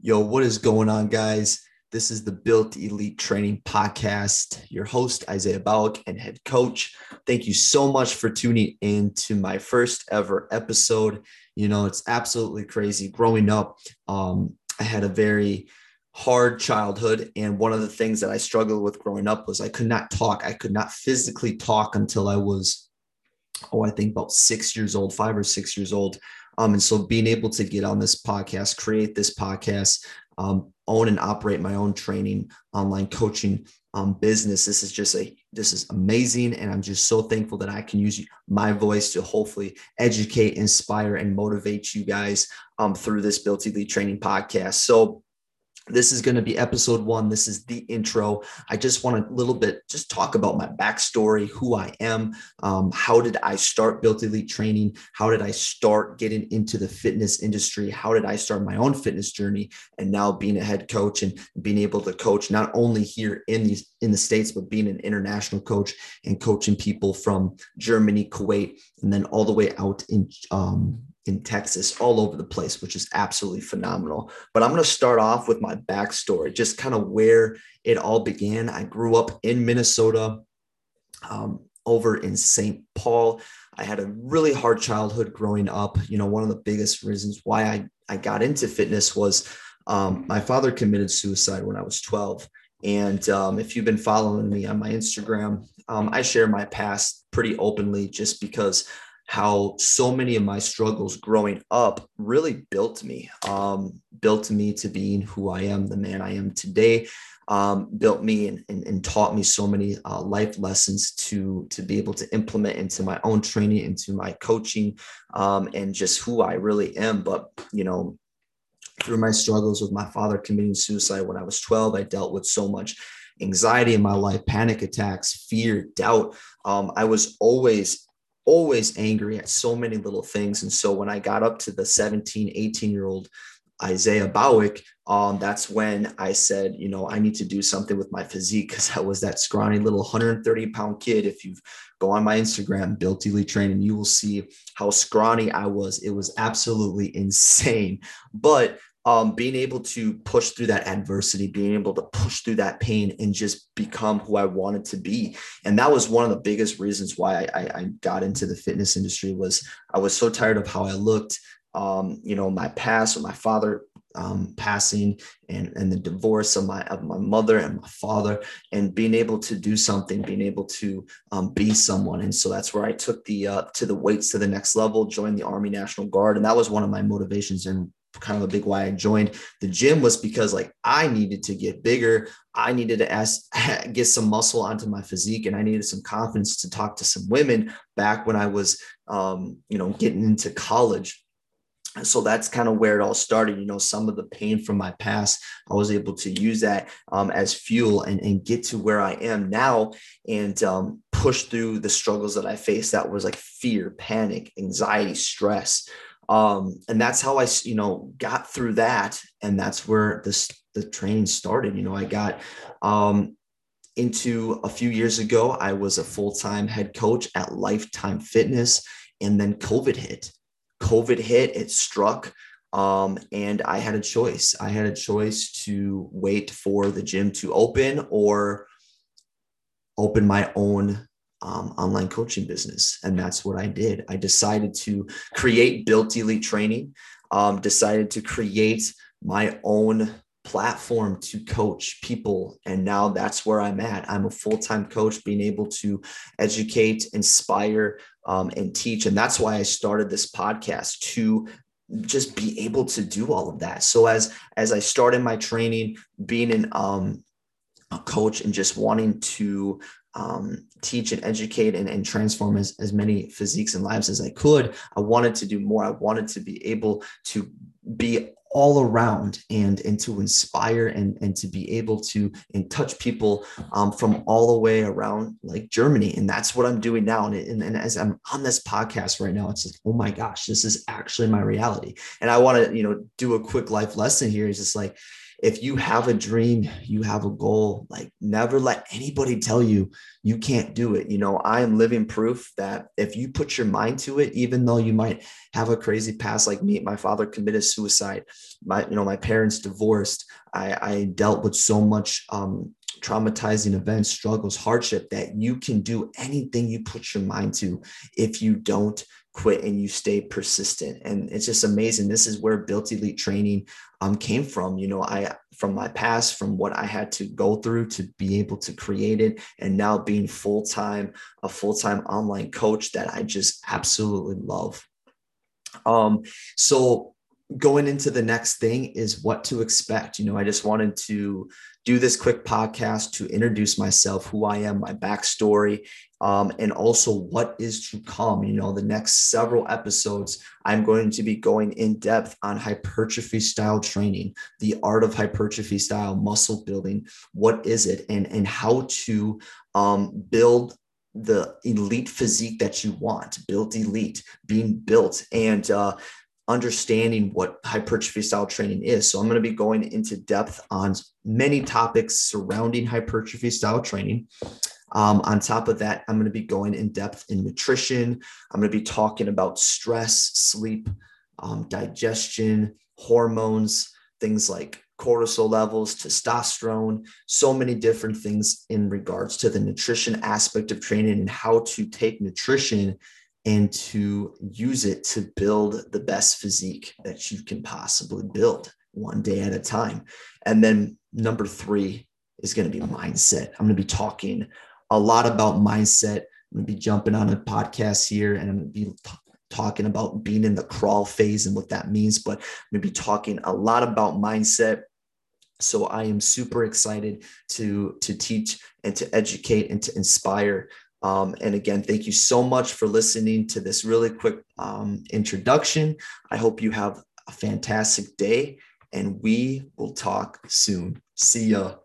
Yo, what is going on, guys? This is the Built Elite Training Podcast. Your host, Isaiah Bauk, and head coach. Thank you so much for tuning in to my first ever episode. You know, it's absolutely crazy. Growing up, um, I had a very hard childhood. And one of the things that I struggled with growing up was I could not talk. I could not physically talk until I was, oh, I think about six years old, five or six years old. Um, and so being able to get on this podcast, create this podcast, um, own and operate my own training, online coaching um, business, this is just a this is amazing, and I'm just so thankful that I can use my voice to hopefully educate, inspire, and motivate you guys um, through this Built Elite Training podcast. So this is going to be episode one. This is the intro. I just want a little bit just talk about my backstory, who I am, um, how did I start Built Elite Training, how did I start getting into the fitness industry, how did I start my own fitness journey, and now being a head coach and being able to coach not only here in these in the states, but being an international coach and coaching people from Germany, Kuwait, and then all the way out in um, in Texas, all over the place, which is absolutely phenomenal. But I'm going to start off with my backstory, just kind of where it all began. I grew up in Minnesota, um, over in St. Paul. I had a really hard childhood growing up. You know, one of the biggest reasons why I, I got into fitness was um, my father committed suicide when I was 12. And um, if you've been following me on my Instagram, um, I share my past pretty openly just because how so many of my struggles growing up really built me, um, built me to being who I am, the man I am today. Um, built me and, and, and, taught me so many uh, life lessons to to be able to implement into my own training, into my coaching, um, and just who I really am. But you know, through my struggles with my father committing suicide when I was 12, I dealt with so much anxiety in my life, panic attacks, fear, doubt. Um, I was always always angry at so many little things. And so when I got up to the 17, 18 year old Isaiah Bowick, um, that's when I said, you know, I need to do something with my physique because I was that scrawny little 130 pound kid. If you go on my Instagram, Built Elite Training, you will see how scrawny I was. It was absolutely insane. But um, being able to push through that adversity, being able to push through that pain and just become who I wanted to be. And that was one of the biggest reasons why I, I got into the fitness industry was I was so tired of how I looked. Um, you know, my past with my father um, passing and, and the divorce of my of my mother and my father and being able to do something being able to um, be someone and so that's where i took the uh, to the weights to the next level joined the army national guard and that was one of my motivations and kind of a big why I joined the gym was because like I needed to get bigger. I needed to ask, get some muscle onto my physique and I needed some confidence to talk to some women back when I was, um, you know, getting into college. So that's kind of where it all started. You know, some of the pain from my past, I was able to use that um, as fuel and, and get to where I am now and um, push through the struggles that I faced. That was like fear, panic, anxiety, stress um, and that's how I, you know, got through that. And that's where this, the training started. You know, I got, um, into a few years ago, I was a full-time head coach at Lifetime Fitness. And then COVID hit, COVID hit, it struck. Um, and I had a choice. I had a choice to wait for the gym to open or open my own um, online coaching business. And that's what I did. I decided to create Built Elite Training, um, decided to create my own platform to coach people. And now that's where I'm at. I'm a full time coach, being able to educate, inspire, um, and teach. And that's why I started this podcast to just be able to do all of that. So as as I started my training, being an um, a coach and just wanting to um, teach and educate and, and transform as, as many physiques and lives as I could. I wanted to do more. I wanted to be able to be all around and and to inspire and and to be able to and touch people um, from all the way around like Germany and that's what I'm doing now and, and, and as I'm on this podcast right now it's like oh my gosh this is actually my reality and I want to you know do a quick life lesson here is just like if you have a dream, you have a goal, like never let anybody tell you you can't do it. You know, I am living proof that if you put your mind to it, even though you might have a crazy past like me, my father committed suicide, my, you know, my parents divorced. I, I dealt with so much um, traumatizing events, struggles, hardship that you can do anything you put your mind to if you don't quit and you stay persistent. And it's just amazing. This is where Built Elite training um, came from. You know, I from my past, from what I had to go through to be able to create it, and now being full time, a full time online coach that I just absolutely love. Um, so going into the next thing is what to expect. You know, I just wanted to do this quick podcast to introduce myself, who I am, my backstory, um, and also what is to come. You know, the next several episodes, I'm going to be going in depth on hypertrophy style training, the art of hypertrophy style muscle building. What is it, and and how to um, build the elite physique that you want, built elite, being built, and uh, understanding what hypertrophy style training is. So I'm going to be going into depth on many topics surrounding hypertrophy style training. Um, on top of that, I'm going to be going in depth in nutrition. I'm going to be talking about stress, sleep, um, digestion, hormones, things like cortisol levels, testosterone, so many different things in regards to the nutrition aspect of training and how to take nutrition and to use it to build the best physique that you can possibly build one day at a time. And then number three is going to be mindset. I'm going to be talking a lot about mindset. I'm going to be jumping on a podcast here and I'm going to be t- talking about being in the crawl phase and what that means, but I'm going to be talking a lot about mindset. So I am super excited to to teach and to educate and to inspire um, and again, thank you so much for listening to this really quick um, introduction. I hope you have a fantastic day and we will talk soon. See ya.